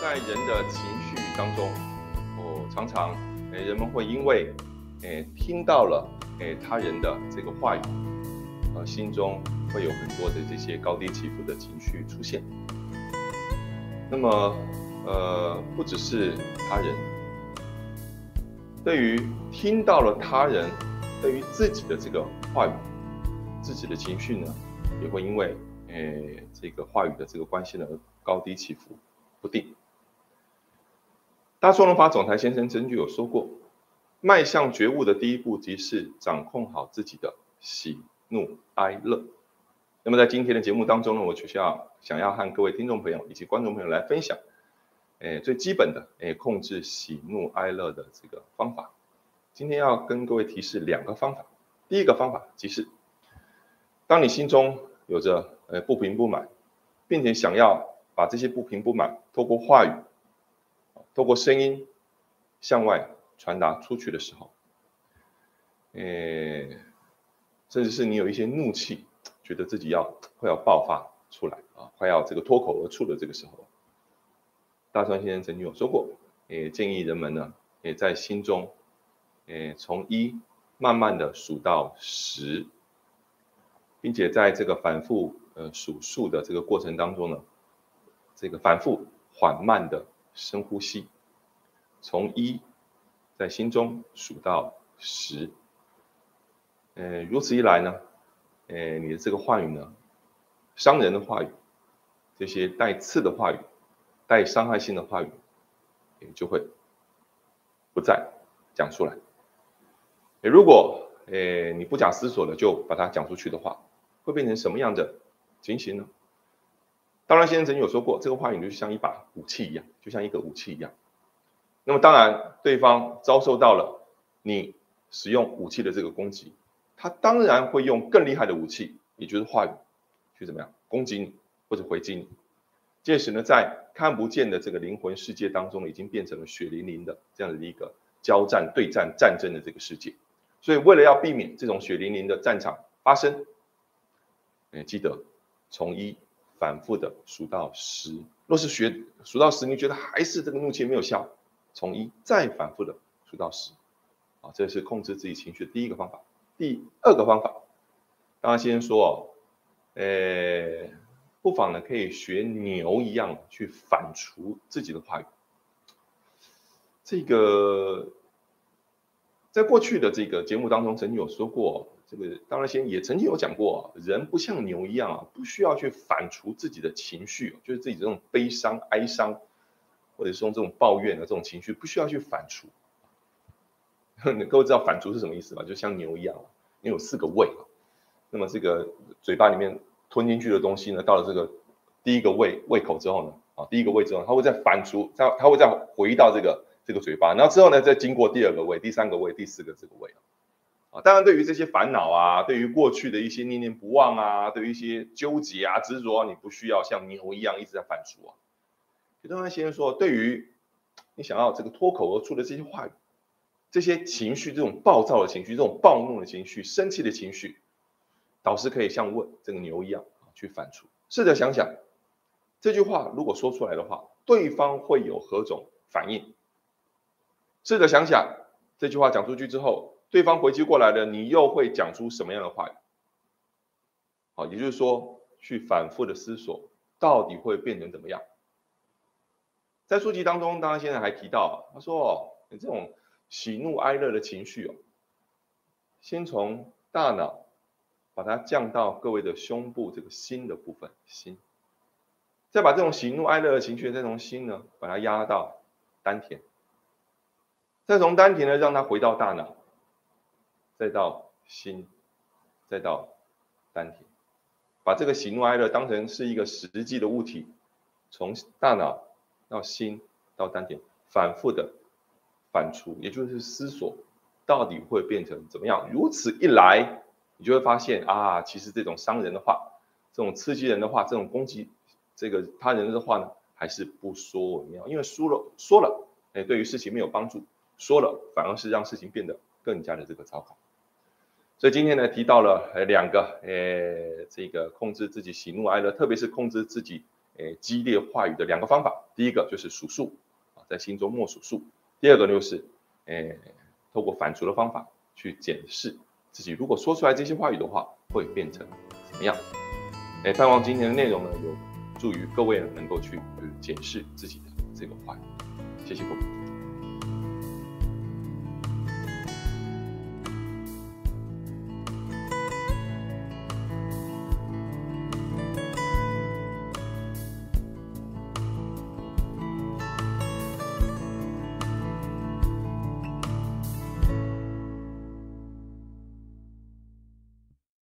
在人的情绪当中，哦，常常，哎，人们会因为，哎，听到了，哎，他人的这个话语，呃，心中会有很多的这些高低起伏的情绪出现。那么，呃，不只是他人，对于听到了他人，对于自己的这个话语，自己的情绪呢，也会因为，哎，这个话语的这个关系呢，高低起伏不定。大双龙法总裁先生曾经有说过，迈向觉悟的第一步，即是掌控好自己的喜怒哀乐。那么在今天的节目当中呢，我就需要想要和各位听众朋友以及观众朋友来分享，诶，最基本的诶控制喜怒哀乐的这个方法。今天要跟各位提示两个方法。第一个方法即是，当你心中有着呃不平不满，并且想要把这些不平不满透过话语。透过声音向外传达出去的时候，诶，甚至是你有一些怒气，觉得自己要快要爆发出来啊，快要这个脱口而出的这个时候，大川先生曾经有说过，也建议人们呢，也在心中，诶，从一慢慢的数到十，并且在这个反复呃数数的这个过程当中呢，这个反复缓慢的。深呼吸，从一在心中数到十，呃，如此一来呢，呃，你的这个话语呢，伤人的话语，这些带刺的话语，带伤害性的话语，也就会不再讲出来。如果呃你不假思索的就把它讲出去的话，会变成什么样的情形呢？当然，先生曾经有说过，这个话语就像一把武器一样，就像一个武器一样。那么，当然，对方遭受到了你使用武器的这个攻击，他当然会用更厉害的武器，也就是话语，去怎么样攻击你或者回击你。届时呢，在看不见的这个灵魂世界当中，已经变成了血淋淋的这样的一个交战、对战、战争的这个世界。所以，为了要避免这种血淋淋的战场发生，哎，记得从一。反复的数到十，若是学数到十，你觉得还是这个怒气没有消，从一再反复的数到十，啊，这是控制自己情绪的第一个方法。第二个方法，刚刚先说哦，呃，不妨呢可以学牛一样去反刍自己的话语。这个在过去的这个节目当中曾经有说过。这个当然先也曾经有讲过，人不像牛一样啊，不需要去反刍自己的情绪，就是自己这种悲伤、哀伤，或者是用这种抱怨的这种情绪，不需要去反刍。各位知道反刍是什么意思吗？就像牛一样，你有四个胃，那么这个嘴巴里面吞进去的东西呢，到了这个第一个胃胃口之后呢，啊，第一个胃之后，它会再反刍，它它会再回到这个这个嘴巴，然后之后呢，再经过第二个胃、第三个胃、第四个这个胃。啊，啊当然，对于这些烦恼啊，对于过去的一些念念不忘啊，对于一些纠结啊、执着啊，你不需要像牛一样一直在反刍啊。有段先生说，对于你想要这个脱口而出的这些话语、这些情绪、这种暴躁的情绪、这种暴怒的情绪、生气的情绪，导师可以像问这个牛一样去反刍。试着想想，这句话如果说出来的话，对方会有何种反应？试着想想，这句话讲出去之后。对方回击过来了，你又会讲出什么样的话语？好，也就是说，去反复的思索，到底会变成怎么样？在书籍当中，当然现在还提到，他说，你这种喜怒哀乐的情绪哦，先从大脑把它降到各位的胸部这个心的部分，心，再把这种喜怒哀乐的情绪再从心呢，把它压到丹田，再从丹田呢，让它回到大脑。再到心，再到丹田，把这个喜怒哀乐当成是一个实际的物体，从大脑到心到丹田，反复的反刍，也就是思索，到底会变成怎么样？如此一来，你就会发现啊，其实这种伤人的话，这种刺激人的话，这种攻击这个他人的话呢，还是不说为妙，因为说了说了，哎，对于事情没有帮助，说了反而是让事情变得更加的这个糟糕。所以今天呢，提到了呃两个，呃，这个控制自己喜怒哀乐，特别是控制自己，诶激烈话语的两个方法，第一个就是数数啊，在心中默数数；第二个就是诶透过反刍的方法去检视自己，如果说出来这些话语的话，会变成怎么样？诶，盼望今天的内容呢，有助于各位能够去检视自己的这个话语。谢谢各位。